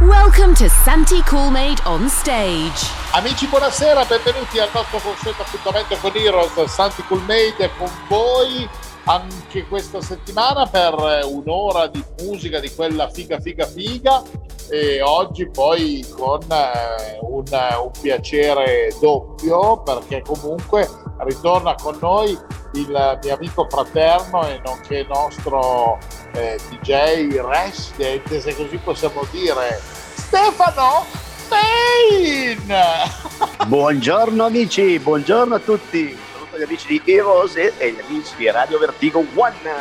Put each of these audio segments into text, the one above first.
Welcome to Santi Coolmade on stage. Amici, buonasera, benvenuti al nostro consueto appuntamento con Heroes. Santi Coolmade è con voi anche questa settimana per un'ora di musica di quella figa figa figa e oggi poi con eh, un, un, piacere doppio perché comunque ritorna con noi il mio amico fraterno e nonché nostro eh, DJ resident se così possiamo dire Stefano Pain buongiorno amici buongiorno a tutti. Saluto gli amici di Heroes e, e gli amici di Radio Vertigo One.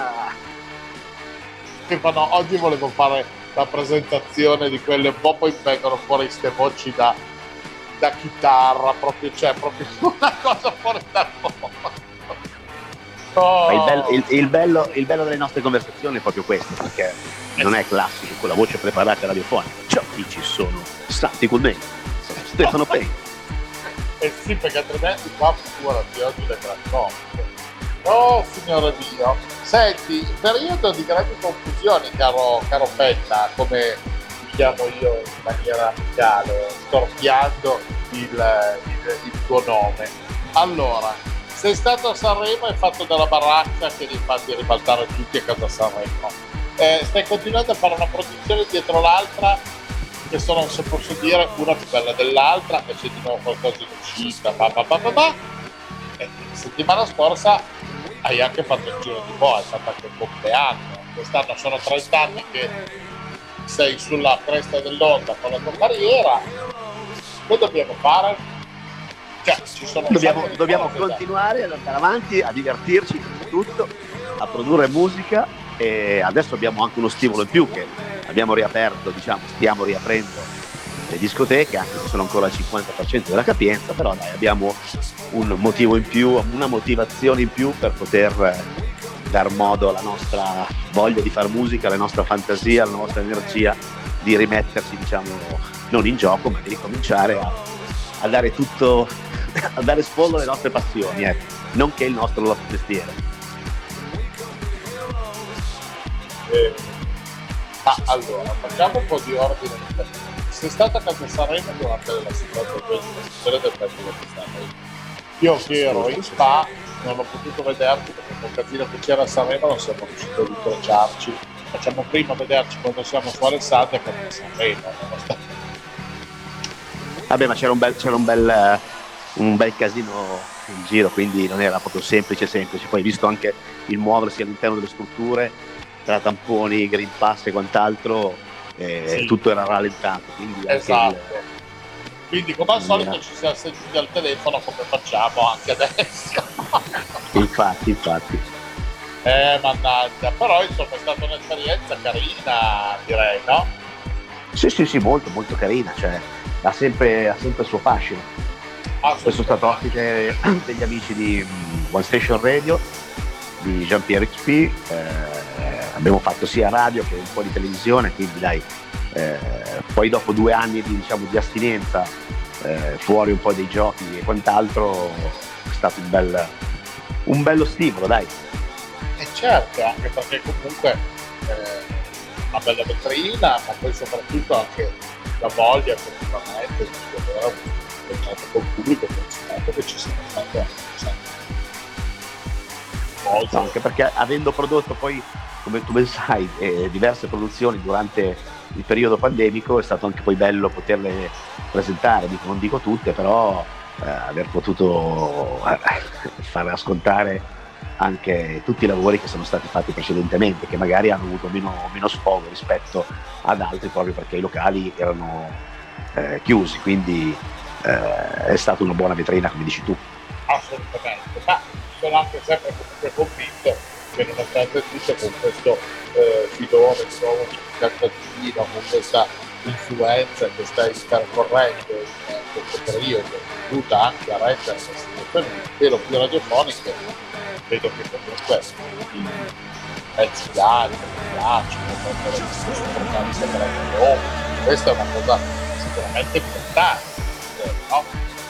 Stefano oggi volevo fare la presentazione di quelle un po' poi vengono fuori queste voci da, da chitarra, proprio, cioè proprio una cosa fuori dal mondo. Oh. Il, bello, il, il, bello, il, bello, delle nostre conversazioni è proprio questo, perché non è classico con la voce preparata radiofonica. Ciao, qui ci sono Santi con me, Stefano Pei. Eh sì, perché altrimenti qua figurati oggi le trascomiche. Oh, signore mio. Senti, periodo di grandi confusioni, caro, caro Petta, come chiamo io in maniera amicale, storpiando il, il, il, tuo nome. Allora, sei stato a Sanremo e fatto della baracca che li fatti ribaltare tutti a casa Sanremo. Eh, stai continuando a fare una produzione dietro l'altra che sono, se posso dire, una più bella dell'altra e c'è di nuovo qualcosa in uscita, bah, bah, bah, bah, bah. E settimana scorsa hai anche fatto il giro di boa, hai fatto anche il compleanno. Quest'anno sono 30 anni che sei sulla cresta dell'onda con la tua carriera. Che dobbiamo fare? Cioè, dobbiamo, dobbiamo continuare ad andare avanti, a divertirci innanzitutto, a produrre musica e adesso abbiamo anche uno stimolo in più che abbiamo riaperto, diciamo, stiamo riaprendo le discoteche, anche se sono ancora al 50% della capienza, però dai, abbiamo un motivo in più, una motivazione in più per poter eh, dar modo alla nostra voglia di fare musica, alla nostra fantasia, alla nostra energia di rimetterci, diciamo, non in gioco, ma di ricominciare a, a dare tutto, a dare sfondo alle nostre passioni, eh, nonché il nostro mestiere. Eh, ah, allora, facciamo un po' di ordine sei stata a casa Sanremo durante la sessione del festival di Sanremo. Io che ero in spa non ho potuto vederti perché con il casino che c'era a Sanremo non siamo riusciti a incrociarci. Facciamo prima vederci quando siamo su Alessandria che a Sanremo. Vabbè, ma c'era un bel, c'era un bel, un bel casino in giro, quindi non era proprio semplice, semplice. Poi visto anche il muoversi all'interno delle strutture, tra tamponi, green pass e quant'altro, eh, sì. tutto era rallentato. Quindi esatto. Il... Quindi come al solito ci siamo seduti al telefono come facciamo anche adesso. infatti, infatti. Eh, mannaggia, però insomma è stata un'esperienza carina, direi, no? Sì, sì, sì, molto, molto carina, cioè ha sempre, ha sempre il suo fascino. Ah, sono stato ospite degli amici di mm, One Station Radio, di Jean-Pierre XP, eh, abbiamo fatto sia radio che un po' di televisione, quindi dai, eh, poi dopo due anni di, diciamo, di astinenza, eh, fuori un po' dei giochi e quant'altro, è stato un, bel, un bello stimolo, dai. E certo, anche perché comunque eh, una bella vetrina, ma poi soprattutto anche la voglia effettivamente di un contatto col pubblico, considerato che ci sono state anche, no, anche perché avendo prodotto poi come tu ben sai, eh, diverse produzioni durante il periodo pandemico, è stato anche poi bello poterle presentare, dico, non dico tutte, però eh, aver potuto eh, far ascoltare anche tutti i lavori che sono stati fatti precedentemente, che magari hanno avuto meno, meno sfogo rispetto ad altri proprio perché i locali erano eh, chiusi, quindi eh, è stata una buona vetrina come dici tu. Assolutamente, ma sono anche sempre comunque convinto che nonostante tutto con questo eh, filone di nuovo cantatino, con questa influenza che stai percorrendo in questo periodo, dovuta anche a un pelo più radiofoniche, vedo che comunque i pezzi d'arte piacciono, prendere l'importanza della Roma, questa è una cosa sicuramente importante, no?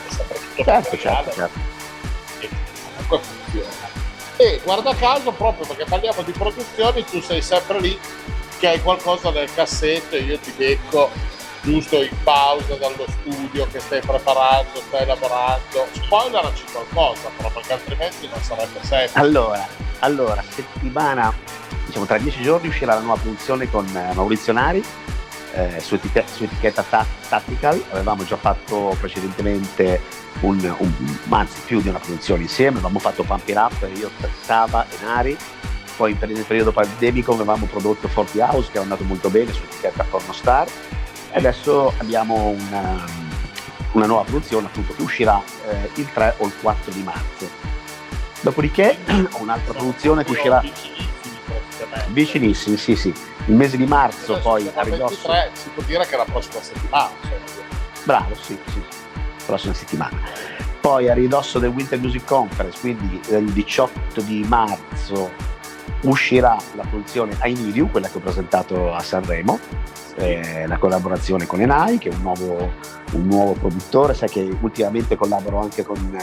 Soprattutto certo, certo, certo. e comunque funziona. E guarda caso, proprio perché parliamo di produzioni, tu sei sempre lì che hai qualcosa nel cassetto e io ti becco giusto in pausa dallo studio che stai preparando, stai lavorando. Spoileraci qualcosa, però perché altrimenti non sarebbe sempre. Allora, allora, settimana, diciamo tra dieci giorni uscirà la nuova produzione con eh, Maurizio Nari eh, su, etichetta, su etichetta ta- Tactical. Avevamo già fatto precedentemente un, un, anzi più di una produzione insieme, avevamo fatto Pump It Up, io, Sava e Nari. Poi nel periodo pandemico avevamo prodotto Forty House che è andato molto bene su etichetta Pornostar e adesso abbiamo una, una, nuova produzione appunto che uscirà eh, il 3 o il 4 di marzo. Dopodiché ho un'altra produzione che uscirà vicinissimi, sì sì, il mese di marzo adesso poi a ridosso. 23, si può dire che è la prossima settimana. Bravo, sì, sì, prossima settimana. Poi a ridosso del Winter Music Conference, quindi il 18 di marzo uscirà la produzione Ainidiu, quella che ho presentato a Sanremo, eh, la collaborazione con Enai, che è un nuovo, un nuovo, produttore, sai che ultimamente collaboro anche con,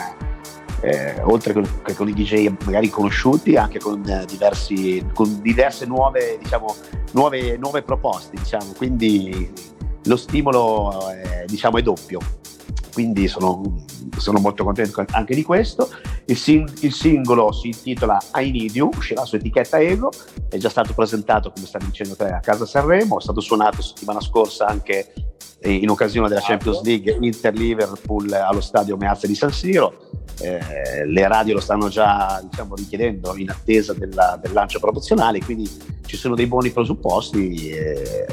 eh, oltre che con i DJ magari conosciuti, anche con, eh, diversi, con diverse nuove, diciamo, nuove, nuove proposte, diciamo. quindi lo stimolo eh, diciamo, è doppio quindi sono, sono, molto contento anche di questo. Il, sing- il, singolo si intitola I Need You, uscirà su etichetta Ego, è già stato presentato, come stavi dicendo te, a casa Sanremo, è stato suonato settimana scorsa anche eh, in occasione della Champions League Inter-Liverpool allo stadio Meazza di San Siro. Eh, le radio lo stanno già diciamo, richiedendo in attesa della, del lancio promozionale, quindi ci sono dei buoni presupposti. Eh,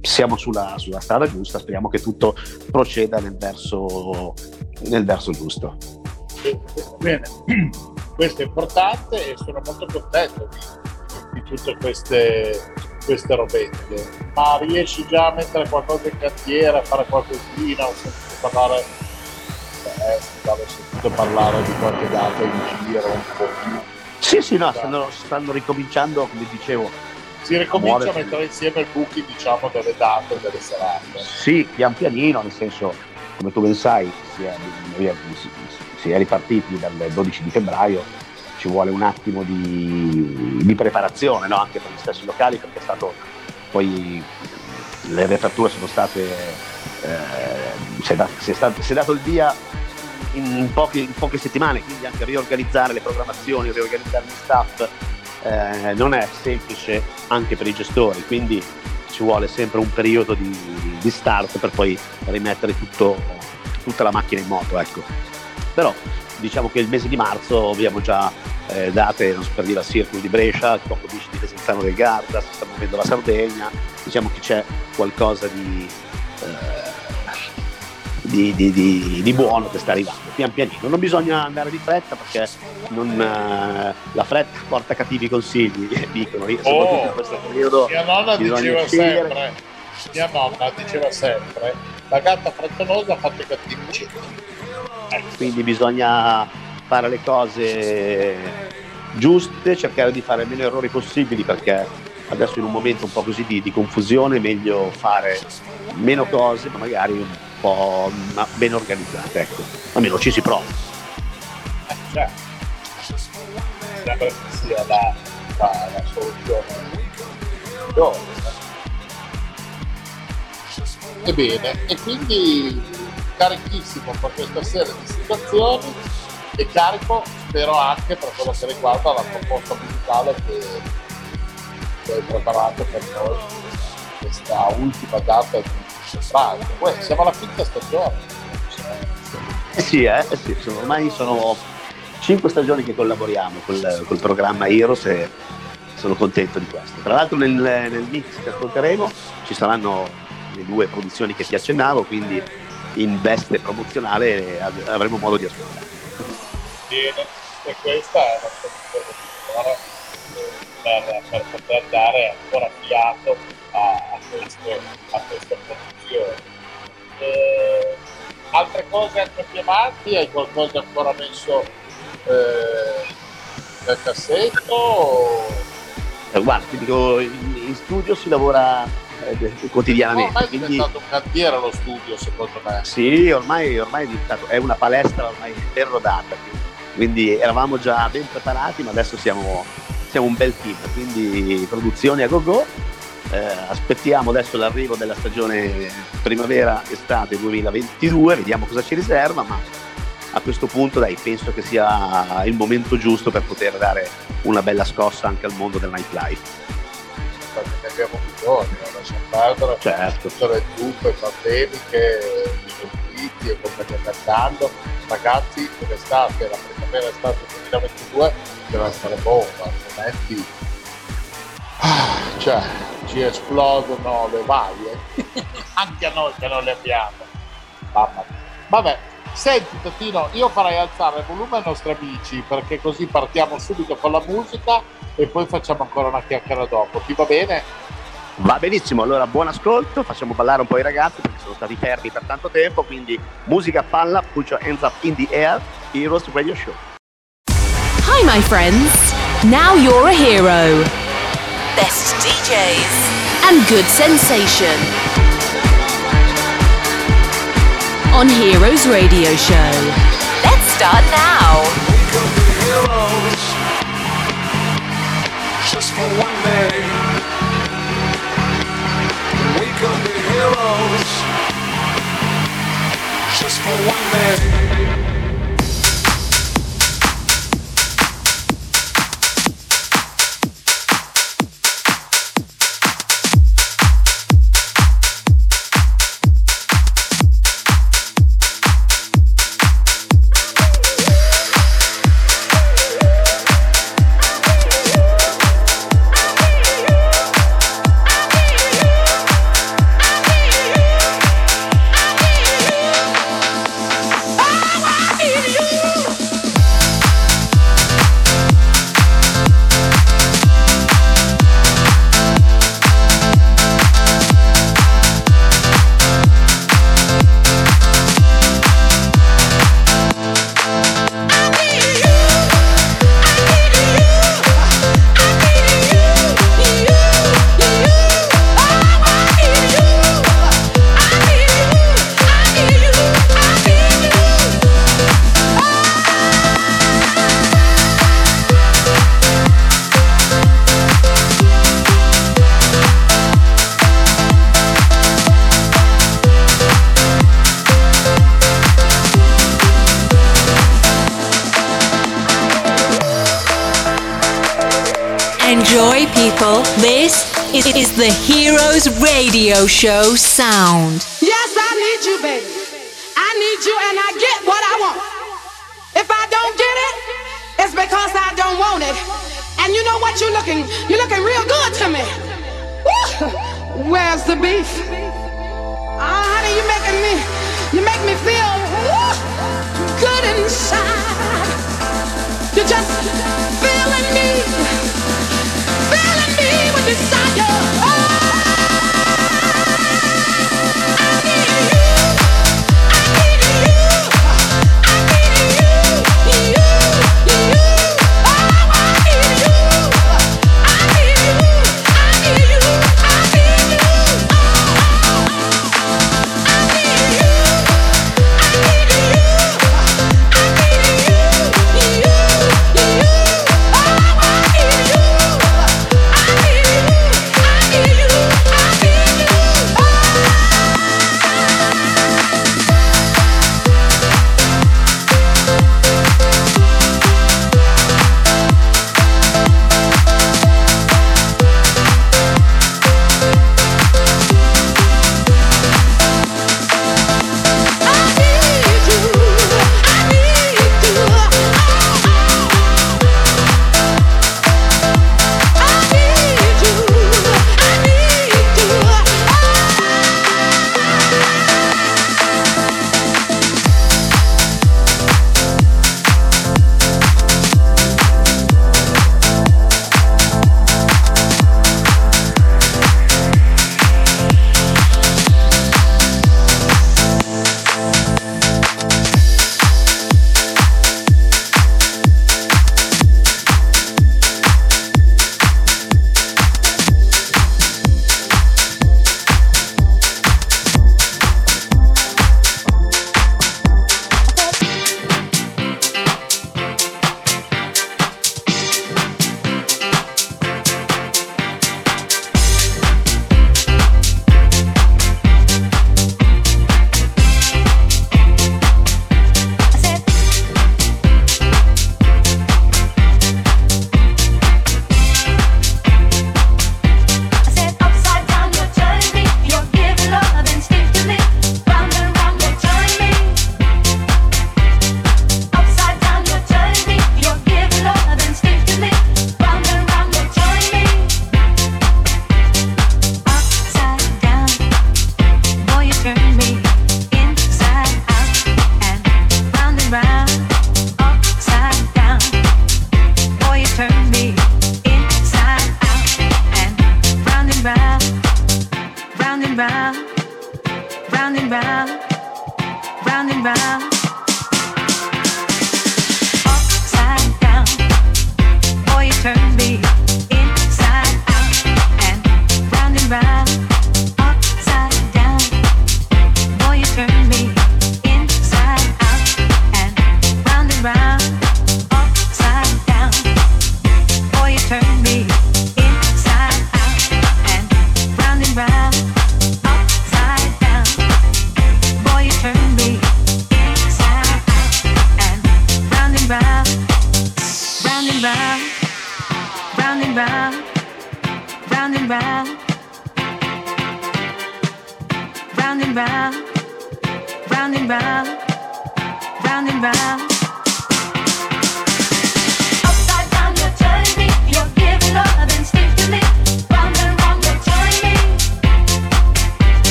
siamo sulla, sulla, strada giusta, speriamo che tutto proceda nel verso, nel verso giusto. Bene, questo è importante e sono molto contento di, di tutte queste, queste robette. Ma riesci già a mettere qualcosa in cantiere, a fare qualcosina, ho sentito parlare, eh, avevo sentito parlare di qualche dato in giro un po' più. Sì, sì, no, stanno, stanno ricominciando, come dicevo, si ricomincia a mettere insieme il booking diciamo delle date delle serate sì pian pianino nel senso come tu ben sai si è, si è ripartiti dal 12 di febbraio ci vuole un attimo di, di preparazione no? anche per gli stessi locali perché è stato poi le riaperture sono state eh, si, è dato, si, è stato, si, è dato, il via in, poche, in poche settimane quindi anche riorganizzare le programmazioni riorganizzare gli staff eh, non è semplice anche per i gestori, quindi ci vuole sempre un periodo di, di start per poi rimettere tutto, tutta la macchina in moto. Ecco. Però diciamo che il mese di marzo abbiamo già eh, date non so, per dire al Circolo di Brescia, il Cocco Bici di Desenzano del Garda, si sta muovendo la Sardegna, diciamo che c'è qualcosa di... Eh, di, di, di, di, buono che sta arrivando, pian pianino. Non bisogna andare di fretta perché non, uh, la fretta porta cattivi consigli, dicono. Io, oh, in questo periodo mia nonna diceva scegliere. sempre, mia nonna diceva sempre, la gatta frettolosa fa i cattivi consigli. Eh. Quindi bisogna fare le cose giuste, cercare di fare meno errori possibili perché adesso in un momento un po' così di, di confusione è meglio fare meno cose ma magari po' ben organizzate, ecco. Almeno ci si prova. Eh, certo. Sembra che sia la, la, la soluzione Ebbene, e quindi carichissimo per questa serie di situazioni e carico spero anche per quello che riguarda la proposta musicale che, che hai preparato per noi questa ultima data di febbraio. Poi siamo alla quinta stagione. Eh sì, eh, eh sì, sono, ormai sono cinque stagioni che collaboriamo col, col programma Heroes e sono contento di questo. Tra l'altro nel, nel mix che ascolteremo ci saranno le due produzioni che ti accennavo, quindi in veste promozionale avremo modo di ascoltare. Bene, e questa è la soluzione per, per poter dare ancora fiato a, queste, a queste produzioni. Eh, altre cose anche avanti? Hai qualcosa ancora messo eh, nel cassetto? O... Eh, guarda, ti dico, in, studio si lavora eh, quotidianamente. ormai è diventato un cantiere lo studio, secondo me. Sì, ormai, ormai è, diventato, è una palestra ormai ben rodata. Quindi eravamo già ben preparati, ma adesso siamo, siamo un bel team. Quindi produzioni a go-go. Eh, aspettiamo adesso l'arrivo della stagione primavera-estate 2022, vediamo cosa ci riserva, ma a questo punto dai, penso che sia il momento giusto per poter dare una bella scossa anche al mondo del nightlife perché ne abbiamo bisogno, lasciamo perdere certo. tutte le truppe pandemiche, i conflitti e compagnia cantando. Ragazzi, l'estate, la primavera estate 2022 deve essere bomba, altrimenti ah, cioè, ci esplodono le varie, anche a noi che non le abbiamo. Mamma mia. Vabbè, Senti Totino, io farei alzare il volume ai nostri amici perché così partiamo subito con la musica e poi facciamo ancora una chiacchiera dopo. Ti va bene? Va benissimo, allora buon ascolto, facciamo ballare un po' i ragazzi perché sono stati fermi per tanto tempo, quindi musica palla, put your hands up in the air, Heroes Radio Show. Hi my friends, now you're a hero. Best DJs and good sensation. on Heroes Radio Show. Let's start now. We could be heroes just for one day. We could be heroes just for one day. Show sound. Yes, I need you, baby. I need you, and I get what I want. If I don't get it, it's because I don't want it. And you know what? You're looking, you're looking real good to me. Woo! Where's the beef? Oh, honey, you making me, you make me feel woo, good inside. You're just feeling me,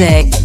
Music.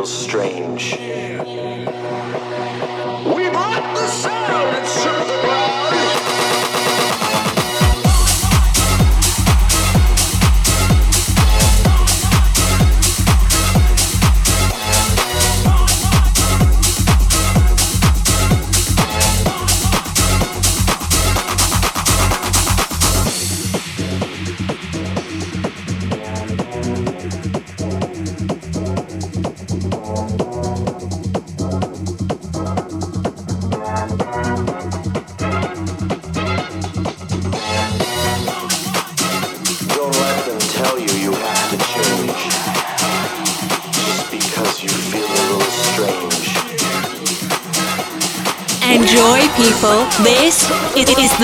little strange.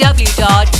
www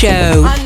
Show.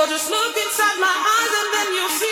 Well, just look inside my eyes and then you'll see.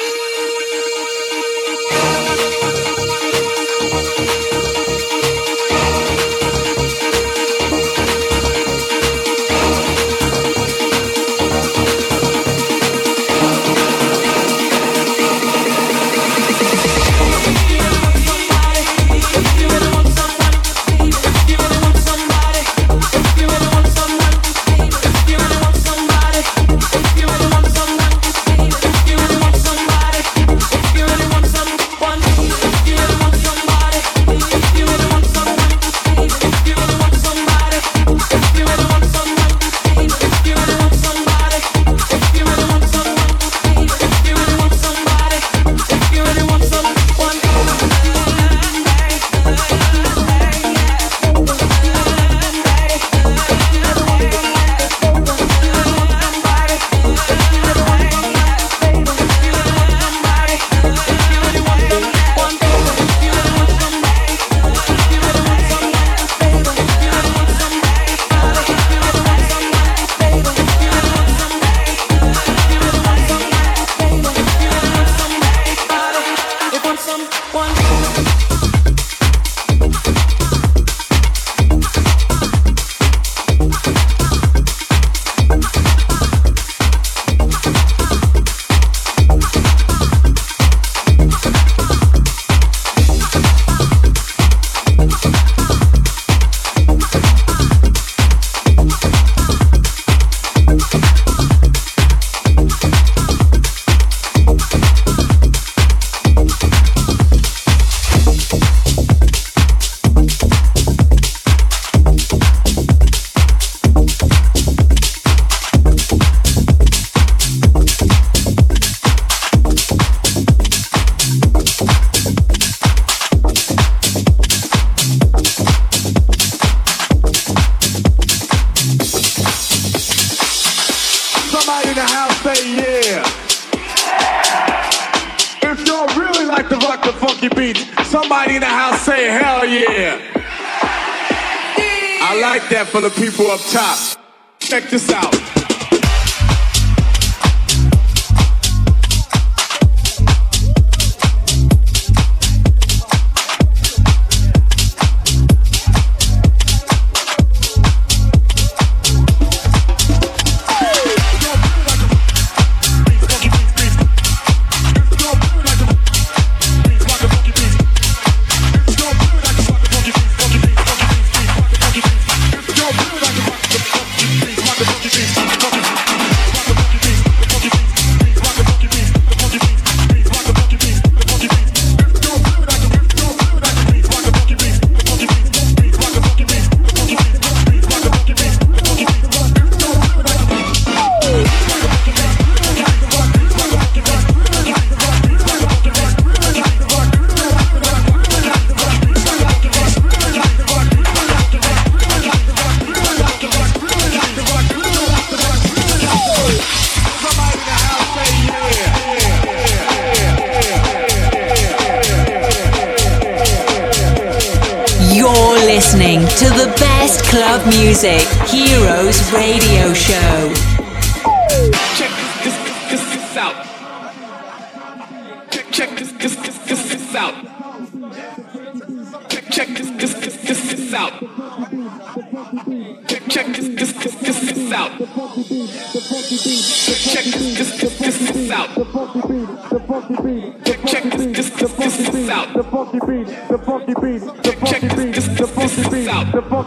Music,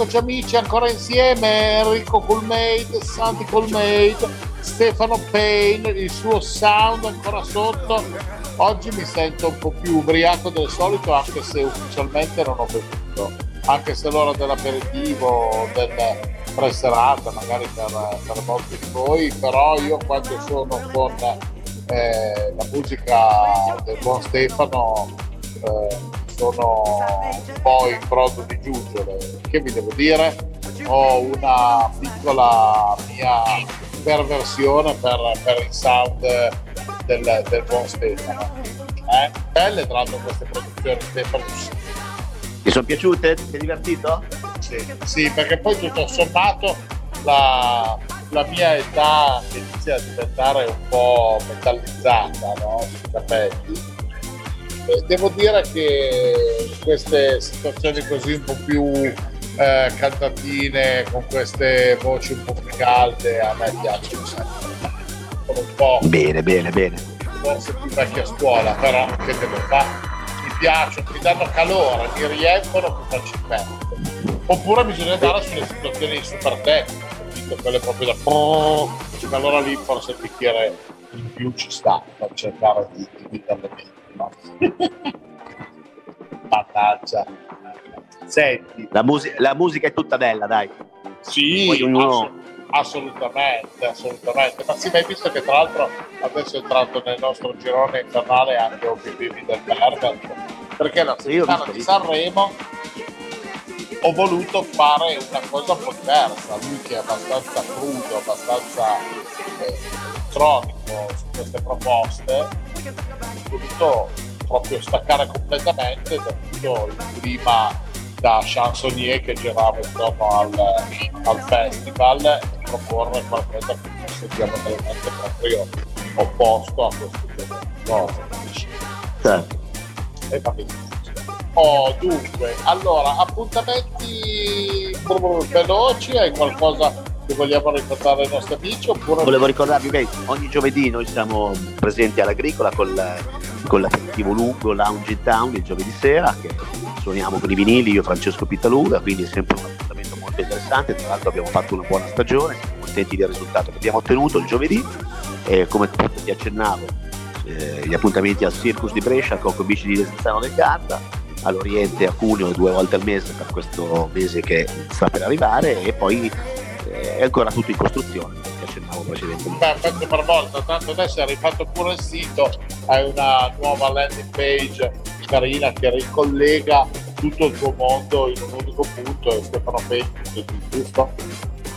Rieccoci amici ancora insieme, Enrico Coolmade, Santi Coolmade, Stefano Payne, il suo sound ancora sotto. Oggi mi sento un po' più ubriaco del solito, anche se ufficialmente non ho bevuto. Anche se l'ora dell'aperitivo, del pre-serata, magari per, per molti di voi, però io quando sono con eh, la musica del buon Stefano eh, sono un po' in brodo di giuggiole. Che vi devo dire? Ho una piccola mia perversione per, per il sound del, del buon Stefano. Eh? Belle tra l'altro queste produzioni Stefano. Ti sono piaciute? Ti sei divertito? Sì, sì, perché poi tutto sommato la, la mia età inizia a diventare un po' metallizzata no? sui capelli. Devo dire che queste situazioni così un po' più eh, cantatine, con queste voci un po' più calde, a me piacciono sempre. Sono un po'. Bene, bene, bene. Forse più vecchia scuola, però che devo fare? Mi piacciono, mi danno calore, mi riempiono più facilmente. Oppure bisogna andare sulle situazioni super tecniche? Quelle proprio da po', allora lì forse il bicchiere in più ci sta per cercare di, di evitare no? Mannaggia. Senti. La, mus- la, musica è tutta bella, dai. Sì, ognuno... assolutamente, assolutamente. Ma sì, ma hai visto che tra l'altro adesso è entrato nel nostro girone infernale anche OPPV del Pervert, perché la settimana di Sanremo ho voluto fare una cosa un po' diversa. Lui che è abbastanza crudo, abbastanza eh, cronico su queste proposte, ho voluto proprio staccare completamente da tutto il clima da chansonnier che girava intorno al, al festival e proporre qualcosa che fosse diametralmente proprio opposto a questo cose. Certo. E va benissimo. Oh, dunque, allora, appuntamenti veloci, hai qualcosa che vogliamo ricordare ai nostri amici? Oppure... Volevo ricordarvi che ogni giovedì noi siamo presenti all'Agricola con, con l'aperitivo lungo Lounge in Town il giovedì sera, che suoniamo con i vinili, io Francesco Pittaluga, quindi è sempre un appuntamento molto interessante, tra l'altro abbiamo fatto una buona stagione, siamo contenti del risultato che abbiamo ottenuto il giovedì, e come ti accennavo, eh, gli appuntamenti al Circus di Brescia, al Cocco Bici di Desenzano del Garda, all'Oriente a Cuneo due volte al mese per questo mese che sta per arrivare e poi è ancora tutto in costruzione che accennavo precedentemente. Perfetto per volta, tanto adesso hai rifatto pure il sito, hai una nuova landing page carina che ricollega tutto il tuo mondo in un unico punto e Stefano Pegni, giusto?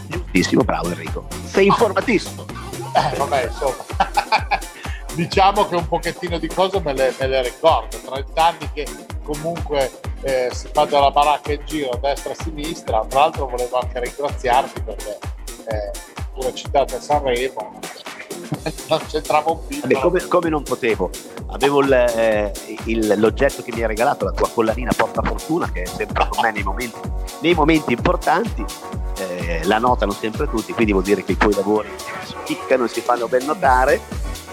Giustissimo, bravo Enrico. Sei informatissimo. Eh, vabbè, insomma. diciamo che un pochettino di cose me le, me le ricordo. 30 anni che comunque eh, si fa della baracca in giro destra e sinistra. Tra l'altro volevo anche ringraziarti perché eh, pure citate Sanremo non c'entrava un piccolo. come, come, non potevo. Avevo il, eh, il, l'oggetto che mi hai regalato, la tua collanina porta fortuna, che è sempre con me nei momenti, nei momenti importanti. Eh, la notano sempre tutti, quindi vuol dire che i tuoi lavori spiccano e si fanno ben notare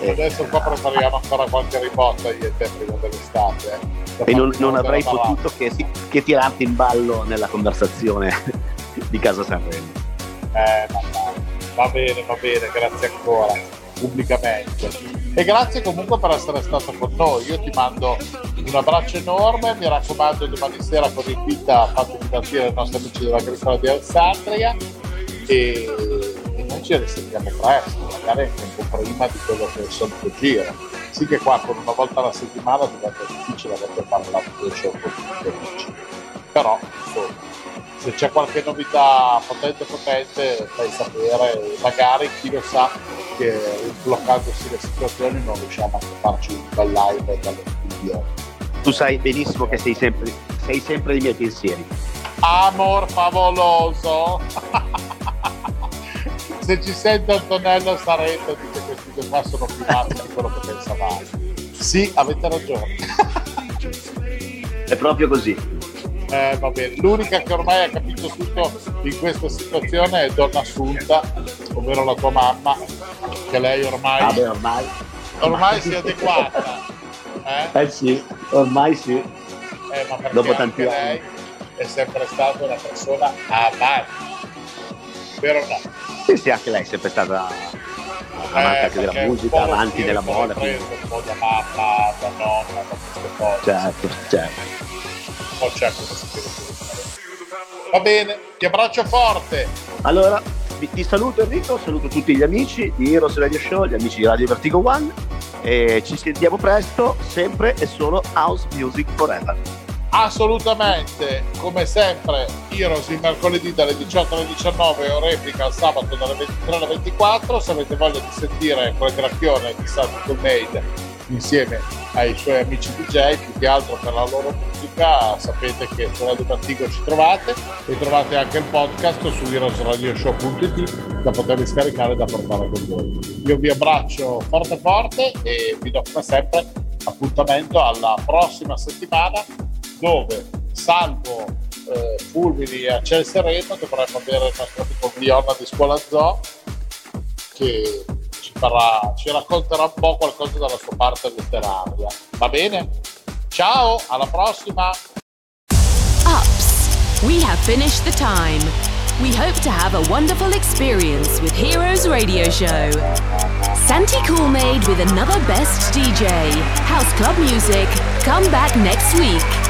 Adesso qua prepariamo ancora qualche ribotta io e te prima dell'estate. Eh. E non, non avrei potuto che, che, tirarti in ballo nella conversazione di Casa Sanremo. Eh, ma va bene, va bene, grazie ancora, pubblicamente. E grazie comunque per essere stato con noi. Io ti mando un abbraccio enorme, mi raccomando domani sera con il Vita fate partire i nostri amici dell'Agricola di Alessandria e ci risentiamo presto, magari anche un po' prima di quello che è il solito giro. Sì che qua con una volta alla settimana diventa difficile avere fare l'audio show con tutti gli amici. Però, insomma, se c'è qualche novità potente potente fai sapere, magari chi lo sa che sbloccandosi le situazioni non riusciamo a farci un bel live dalle video. Tu sai benissimo che sei sempre, sei sempre dei miei pensieri. Amor favoloso! se ci sente Antonello Saretto dice che questi due qua sono più matti di quello che pensavate. Sì, avete ragione. È proprio così. Eh, va bene. L'unica che ormai ha capito tutto in questa situazione è Donna Assunta, ovvero la tua mamma, che lei ormai, Vabbè, ormai. ormai si è adeguata. Eh? eh sì, ormai sì. Eh, ma perché Dopo tanti anni. lei è sempre stata una persona avanti, vero o no? Sì, sì, anche lei è sempre stata amante eh, anche della musica, amanti della moda. Preso un po' da mamma, da nonna, da queste cose. Certo, certo. Un po' c'è questo spirito. Va bene, ti abbraccio forte. Allora, ti saluto Enrico, saluto tutti gli amici di Heroes Radio Show, gli amici di Radio Vertigo One e ci sentiamo presto, sempre e solo House Music Forever. Assolutamente, come sempre, Heroes il mercoledì dalle 18 alle 19 o replica il sabato dalle 23 alle 24. Se avete voglia di sentire quel graffione di Santo Made insieme ai suoi amici DJ, più che altro per la loro musica, sapete che su Radio Antico ci trovate e trovate anche il podcast su heroesradioshow.it da potervi scaricare e da portare con voi. Io vi abbraccio forte forte e vi do come sempre appuntamento alla prossima settimana dove salvo eh, fulmini a ciel sereno dovremmo avere il nostro amico Glionna di Scuola Zoo che ci, farà, ci racconterà un po' qualcosa dalla sua parte letteraria. Va bene? Ciao, alla prossima! Ups, we have finished the time. We hope to have a wonderful experience with Heroes Radio Show. Santi Coolmade with another best DJ. House Club Music. Come back next week.